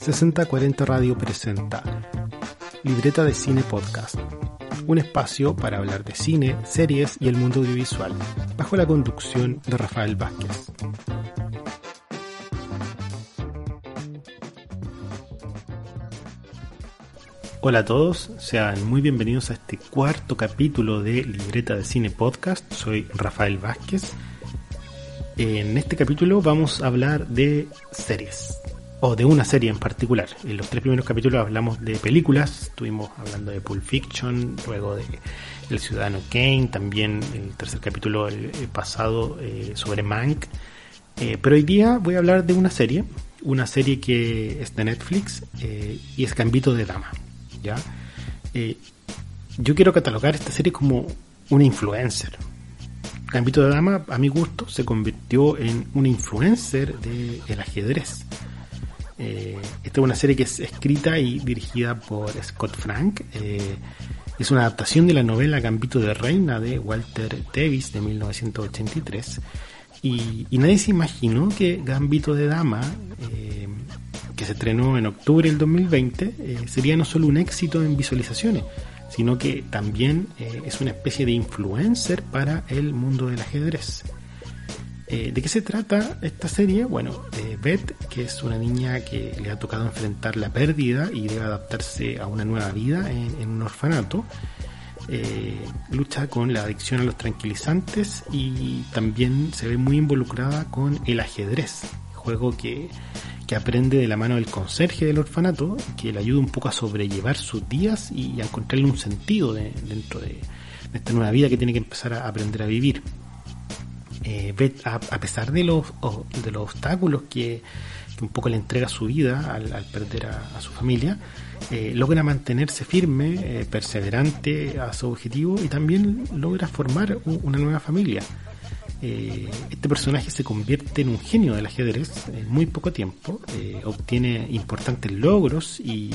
6040 Radio presenta Libreta de Cine Podcast, un espacio para hablar de cine, series y el mundo audiovisual, bajo la conducción de Rafael Vázquez. Hola a todos, sean muy bienvenidos a este cuarto capítulo de Libreta de Cine Podcast. Soy Rafael Vázquez. En este capítulo vamos a hablar de series o de una serie en particular. En los tres primeros capítulos hablamos de películas, estuvimos hablando de Pulp Fiction, luego de El Ciudadano Kane, también el tercer capítulo el, pasado eh, sobre Mank. Eh, pero hoy día voy a hablar de una serie, una serie que es de Netflix eh, y es Gambito de Dama. ¿ya? yo quiero catalogar esta serie como una influencer. Gambito de Dama, a mi gusto, se convirtió en una influencer del ajedrez. Eh, esta es una serie que es escrita y dirigida por Scott Frank. Eh, es una adaptación de la novela Gambito de Reina de Walter Davis de 1983. Y, nadie se imaginó que Gambito de Dama, eh, que se estrenó en octubre del 2020, sería no solo un éxito en visualizaciones, sino que también es una especie de influencer para el mundo del ajedrez. Eh, ¿De qué se trata esta serie? Bueno, eh, Beth, que es una niña que le ha tocado enfrentar la pérdida y debe adaptarse a una nueva vida en, un orfanato, eh, lucha con la adicción a los tranquilizantes y también se ve muy involucrada con el ajedrez, juego que, aprende de la mano del conserje del orfanato, que le ayuda un poco a sobrellevar sus días y a encontrarle un sentido dentro de esta nueva vida que tiene que empezar a aprender a vivir eh, a, pesar de los, de los obstáculos que, un poco le entrega su vida al, perder a, su familia, eh, logra mantenerse firme, eh, perseverante a su objetivo y también logra formar una nueva familia. Eh, este personaje se convierte en un genio del ajedrez en muy poco tiempo, eh, obtiene importantes logros y,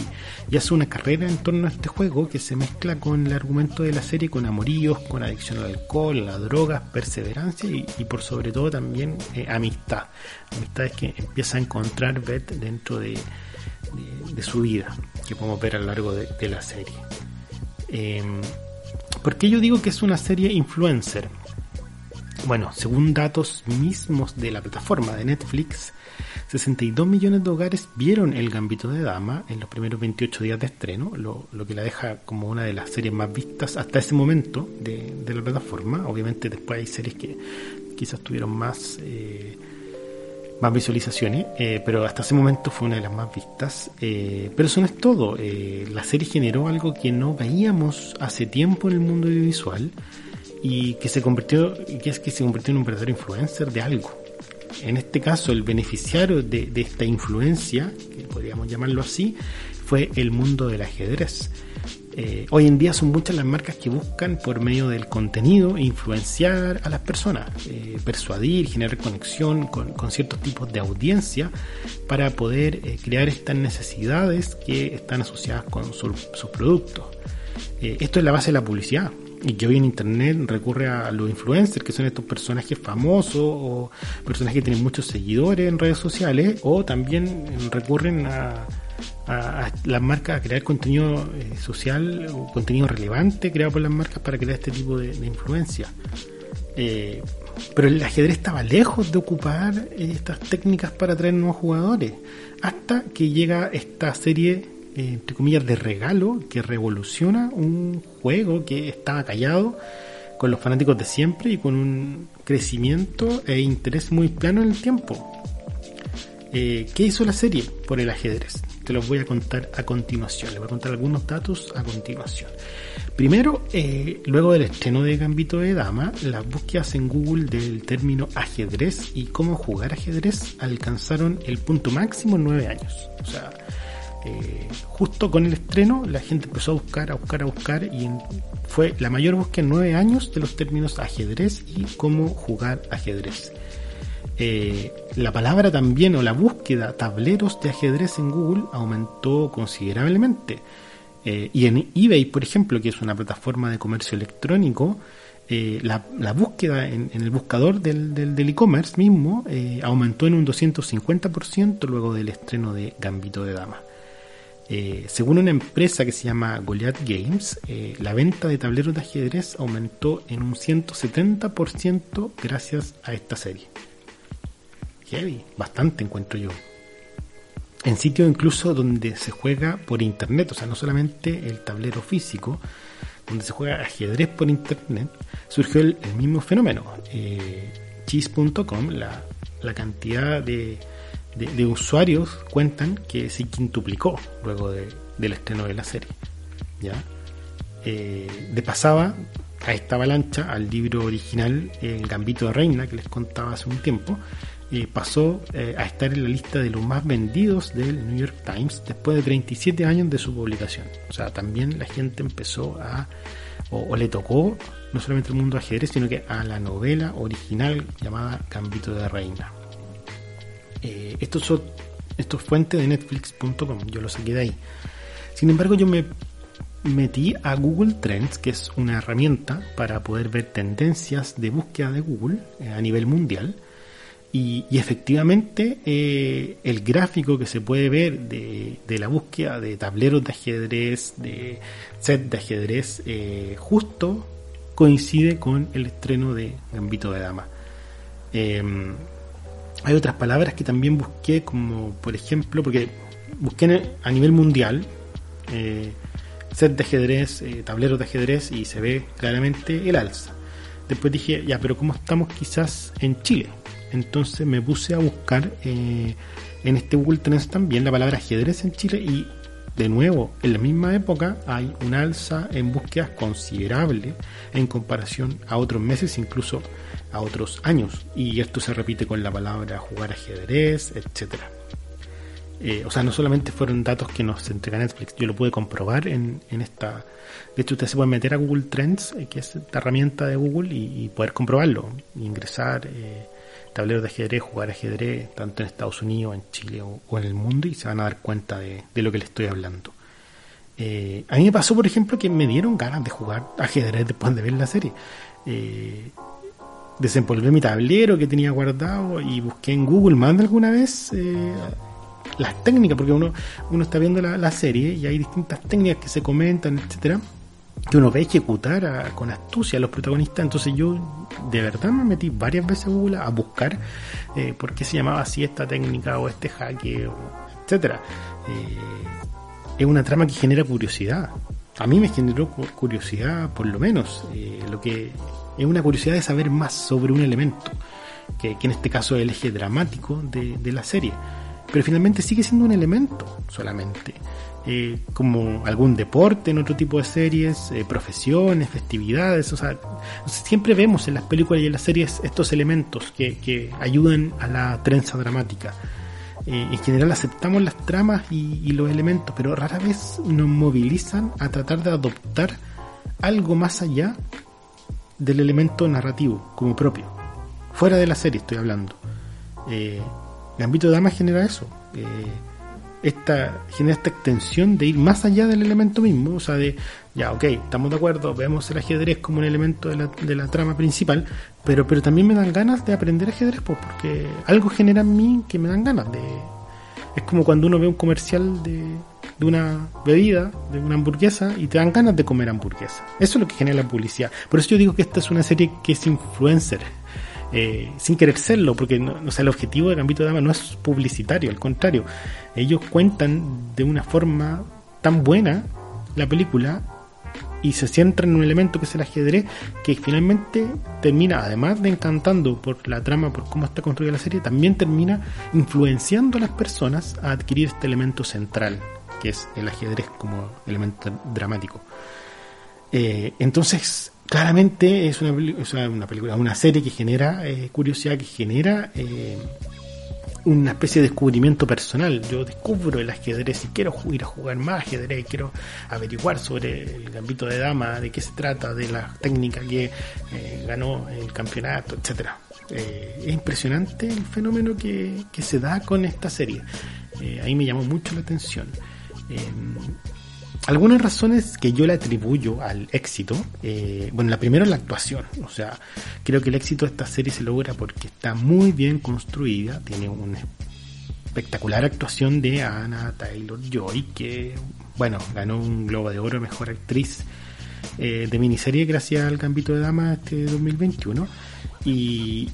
hace una carrera en torno a este juego que se mezcla con el argumento de la serie, con amoríos, con adicción al alcohol, a drogas, perseverancia y, por sobre todo también eh, amistad. Amistades que empieza a encontrar Beth dentro de, su vida, que podemos ver a lo largo de, de la serie. ¿Por qué yo digo que es una serie influencer? Bueno, según datos mismos de la plataforma de Netflix, 62 millones de hogares vieron El Gambito de Dama en los primeros 28 días de estreno, lo, que la deja como una de las series más vistas hasta ese momento de, la plataforma. Obviamente después hay series que quizás tuvieron más, eh, más visualizaciones, eh, pero hasta ese momento fue una de las más vistas. Eh, pero eso no es todo, la serie generó algo que no veíamos hace tiempo en el mundo audiovisual y que se convirtió, que es que se convirtió en un verdadero influencer de algo. En este caso, el beneficiario de, esta influencia, que podríamos llamarlo así, fue el mundo del ajedrez. Eh, hoy en día son muchas las marcas que buscan por medio del contenido influenciar a las personas, eh, persuadir, generar conexión con, ciertos tipos de audiencia para poder eh, crear estas necesidades que están asociadas con sus productos. esto es la base de la publicidad y que hoy en internet recurre a los influencers, que son estos personajes famosos o personajes que tienen muchos seguidores en redes sociales, o también recurren a, las marcas a crear contenido eh, social o contenido relevante creado por las marcas para crear este tipo de, influencia. Eh, pero el ajedrez estaba lejos de ocupar estas técnicas para atraer nuevos jugadores, hasta que llega esta serie entre comillas, de regalo que revoluciona un juego que estaba callado con los fanáticos de siempre y con un crecimiento e interés muy plano en el tiempo. Eh, ¿Qué hizo la serie por el ajedrez? te los voy a contar a continuación. Les voy a contar algunos datos a continuación. Primero, eh, luego del estreno de Gambito de Dama, las búsquedas en Google del término ajedrez y cómo jugar ajedrez alcanzaron el punto máximo en nueve años. O sea, eh, justo con el estreno la gente empezó a buscar, a buscar, a buscar y fue la mayor búsqueda en nueve años de los términos ajedrez y cómo jugar ajedrez. Eh, la palabra también o la búsqueda tableros de ajedrez en Google aumentó considerablemente. Eh, y en eBay, por ejemplo, que es una plataforma de comercio electrónico, la, búsqueda en, el buscador del e-commerce mismo aumentó en un 250% luego del estreno de Gambito de Dama. Eh, según una empresa que se llama Goliath Games, eh, la venta de tableros de ajedrez aumentó en un 170% gracias a esta serie. Heavy, bastante encuentro yo. En sitios incluso donde se juega por internet, o sea, no solamente el tablero físico, donde se juega ajedrez por internet, surgió el, mismo fenómeno. Eh, Cheese.com, la, la cantidad de de, usuarios cuentan que se quintuplicó luego del estreno de la serie. ¿ya? Eh, de pasaba a esta avalancha al libro original El Gambito de Reina que les contaba hace un tiempo, y pasó eh, a estar en la lista de los más vendidos del New York Times después de 37 años de su publicación. O sea, también la gente empezó a, o, le tocó no solamente el mundo ajedrez, sino que a la novela original llamada Gambito de Reina. Eh, estos son estos fuentes de netflix.com, yo lo saqué de ahí. Sin embargo, yo me metí a Google Trends, que es una herramienta para poder ver tendencias de búsqueda de Google eh, a nivel mundial. Y, efectivamente eh, el gráfico que se puede ver de, la búsqueda de tableros de ajedrez, de set de ajedrez, justo coincide con el estreno de Gambito de Dama. Hay otras palabras que también busqué, como por ejemplo, porque busqué a nivel mundial eh, set de ajedrez, eh, tableros de ajedrez y se ve claramente el alza. Después dije, ya, pero ¿cómo estamos quizás en Chile? Entonces me puse a buscar eh, en este Google Trends también la palabra ajedrez en Chile y de nuevo, en la misma época hay un alza en búsquedas considerable en comparación a otros meses, incluso a otros años. Y esto se repite con la palabra jugar ajedrez, etcétera. Eh, o sea, no solamente fueron datos que nos entrega Netflix, yo lo pude comprobar en, esta... De hecho, usted se puede meter a Google Trends, eh, que es esta herramienta de Google, y, poder comprobarlo. Ingresar eh, tableros de ajedrez, jugar ajedrez, tanto en Estados Unidos, en Chile o, en el mundo, y se van a dar cuenta de, lo que le estoy hablando. a mí me pasó, por ejemplo, que me dieron ganas de jugar ajedrez después de ver la serie. Eh, mi tablero que tenía guardado y busqué en Google más alguna vez eh, las técnicas, porque uno, uno está viendo la, serie y hay distintas técnicas que se comentan, etcétera, que uno ve ejecutar con astucia a los protagonistas. Entonces yo de verdad me metí varias veces a Google a buscar eh, por qué se llamaba así esta técnica o este jaque, etcétera. Eh, es una trama que genera curiosidad. A mí me generó curiosidad, por lo menos, lo que es una curiosidad de saber más sobre un elemento, que, en este caso es el eje dramático de, la serie. Pero finalmente sigue siendo un elemento solamente. Eh, como algún deporte en otro tipo de series, eh, profesiones, festividades, o sea, siempre vemos en las películas y en las series estos elementos que, ayudan a la trenza dramática. Eh, en general aceptamos las tramas y, los elementos, pero rara vez nos movilizan a tratar de adoptar algo más allá del elemento narrativo como propio. Fuera de la serie estoy hablando. Gambito de Dama genera eso. Esta, genera esta extensión de ir más allá del elemento mismo. O sea, de, ya, ok, estamos de acuerdo, vemos el ajedrez como un elemento de la, de la trama principal, pero, pero también me dan ganas de aprender ajedrez, pues, porque algo genera en mí que me dan ganas de... Es como cuando uno ve un comercial de, de una bebida, de una hamburguesa, y te dan ganas de comer hamburguesa. Eso es lo que genera la publicidad. Por eso yo digo que esta es una serie que es influencer. Eh, sin querer serlo, porque no, el objetivo de Gambito de Dama no es publicitario, al contrario, ellos cuentan de una forma tan buena la película y se centra en un elemento que es el ajedrez, que finalmente termina, además de encantando por la trama, por cómo está construida la serie, también termina influenciando a las personas a adquirir este elemento central, que es el ajedrez como elemento dramático. Eh, entonces, claramente es una, una, película, una serie que genera eh, curiosidad, que genera eh, una especie de descubrimiento personal. Yo descubro el ajedrez y quiero ir a jugar más ajedrez, quiero averiguar sobre el gambito de dama, de qué se trata, de la técnica que eh, ganó el campeonato, etcétera. Es impresionante el fenómeno que, que, se da con esta serie. Ahí me llamó mucho la atención. Algunas razones que yo le atribuyo al éxito, eh, bueno, la primera es la actuación, o sea, creo que el éxito de esta serie se logra porque está muy bien construida, tiene una espectacular actuación de Anna Taylor Joy, que, bueno, ganó un Globo de Oro Mejor Actriz eh, de miniserie gracias al Gambito de Dama este 2021, y,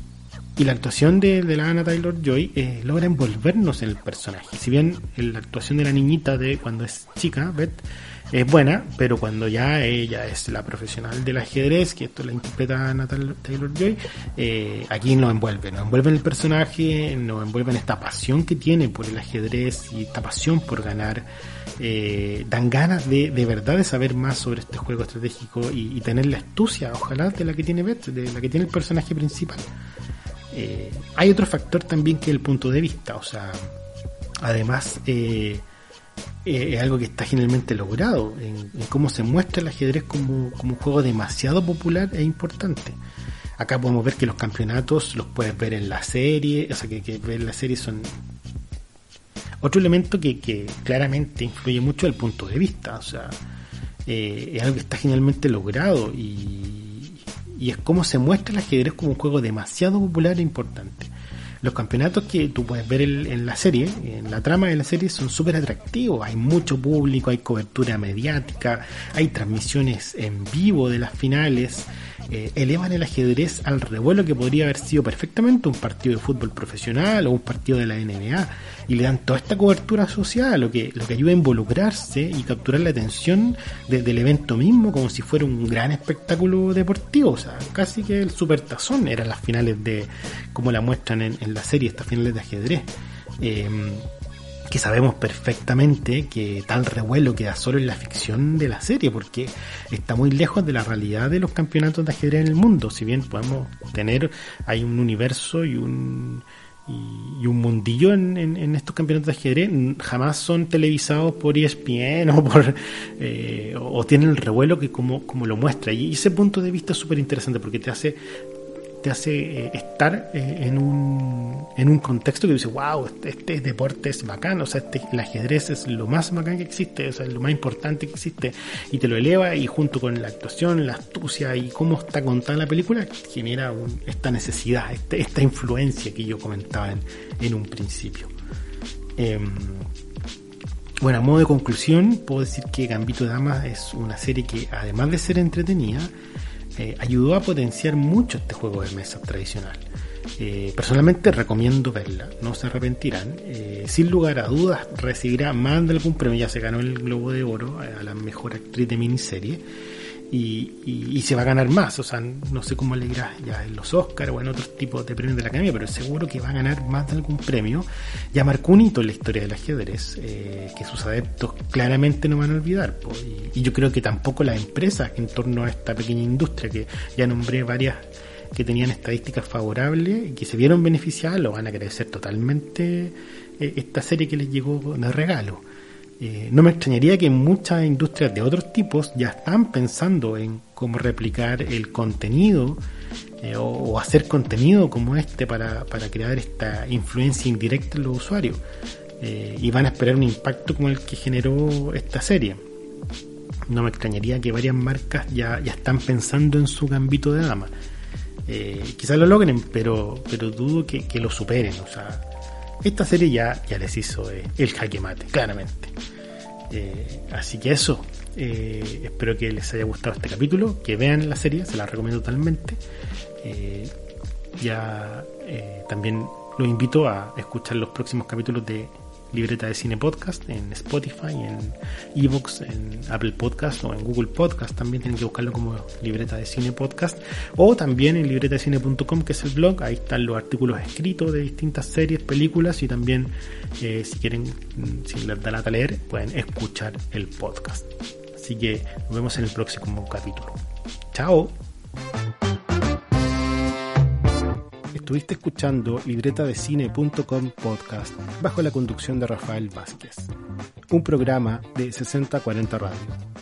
y la actuación de, la Anna Taylor Joy eh, logra envolvernos en el personaje. Si bien la actuación de la niñita de cuando es chica, Beth, es buena, pero cuando ya ella es la profesional del ajedrez, que esto la interpreta Anna Taylor Joy, eh, aquí nos envuelve, nos envuelve en el personaje, nos envuelve en esta pasión que tiene por el ajedrez y esta pasión por ganar. Eh, dan ganas de, de verdad de saber más sobre este juego estratégico y tener la astucia, ojalá, de la que tiene Beth, de la que tiene el personaje principal. Eh, hay otro factor también que el punto de vista, o sea, además eh, eh, es algo que está generalmente logrado en, cómo se muestra el ajedrez como, un juego demasiado popular e importante. Acá podemos ver que los campeonatos los puedes ver en la serie, o sea, que, ver la serie son otro elemento que, que, claramente influye mucho el punto de vista, o sea, es algo que está generalmente logrado y y es como se muestra el ajedrez como un juego demasiado popular e importante. Los campeonatos que tú puedes ver en la serie, en la trama de la serie, son súper atractivos. Hay mucho público, hay cobertura mediática, hay transmisiones en vivo de las finales. Eh, elevan el ajedrez al revuelo que podría haber sido perfectamente un partido de fútbol profesional o un partido de la NBA y le dan toda esta cobertura social, lo que, lo que ayuda a involucrarse y capturar la atención del evento mismo como si fuera un gran espectáculo deportivo, o sea, casi que el supertazón eran las finales de, como la muestran en, la serie, estas finales de ajedrez. Em, que sabemos perfectamente que tal revuelo queda solo en la ficción de la serie, porque está muy lejos de la realidad de los campeonatos de ajedrez en el mundo. Si bien podemos tener, hay un universo y un, y, un mundillo en, en, estos campeonatos de ajedrez jamás son televisados por ESPN o por eh, o tienen el revuelo que como, como lo muestra y ese punto de vista es súper interesante porque te hace te hace eh, estar eh, en, un, en un contexto que dice, wow, este, este, deporte es bacán, o sea, este, el ajedrez es lo más bacán que existe, o sea, es lo más importante que existe, y te lo eleva y junto con la actuación, la astucia y cómo está contada la película, genera esta necesidad, este, esta influencia que yo comentaba en, en un principio. Em, bueno, a modo de conclusión, puedo decir que Gambito de Damas es una serie que, además de ser entretenida, eh, ayudó a potenciar mucho este juego de mesa tradicional. Eh, personalmente recomiendo verla, no se arrepentirán. Eh, sin lugar a dudas recibirá más de algún premio, ya se ganó el Globo de Oro a la mejor actriz de miniserie y, se va a ganar más. O sea, no sé cómo le irá ya en los Oscars o en otros tipos de premios de la Academia, pero seguro que va a ganar más de algún premio. Ya marcó un hito en la historia del ajedrez, eh, que sus adeptos claramente no van a olvidar. y, yo creo que tampoco las empresas en torno a esta pequeña industria, que ya nombré varias que tenían estadísticas favorables y que se vieron beneficiadas, lo van a agradecer totalmente eh, esta serie que les llegó de regalo. Eh, no me extrañaría que muchas industrias de otros tipos ya están pensando en cómo replicar el contenido eh, o, hacer contenido como este para, crear esta influencia indirecta en los usuarios. Eh, y van a esperar un impacto como el que generó esta serie. No me extrañaría que varias marcas ya, ya están pensando en su gambito de dama. quizás lo logren, pero, pero dudo que, que lo superen. O sea, esta serie ya, les hizo eh, el jaque mate, claramente. Eh, así que eso, eh, espero que les haya gustado este capítulo, que vean la serie, se la recomiendo totalmente. ya también los invito a escuchar los próximos capítulos de Libreta de Cine Podcast en Spotify, en Evox, en Apple Podcast o en Google Podcast. También tienen que buscarlo como Libreta de Cine Podcast. O también en libretadecine.com, que es el blog. Ahí están los artículos escritos de distintas series, películas y también, eh, si quieren, mm, si les da la leer, pueden escuchar el podcast. Así que nos vemos en el próximo capítulo. Chao. Estuviste escuchando libretadecine.com podcast bajo la conducción de Rafael Vázquez, un programa de 6040 Radio.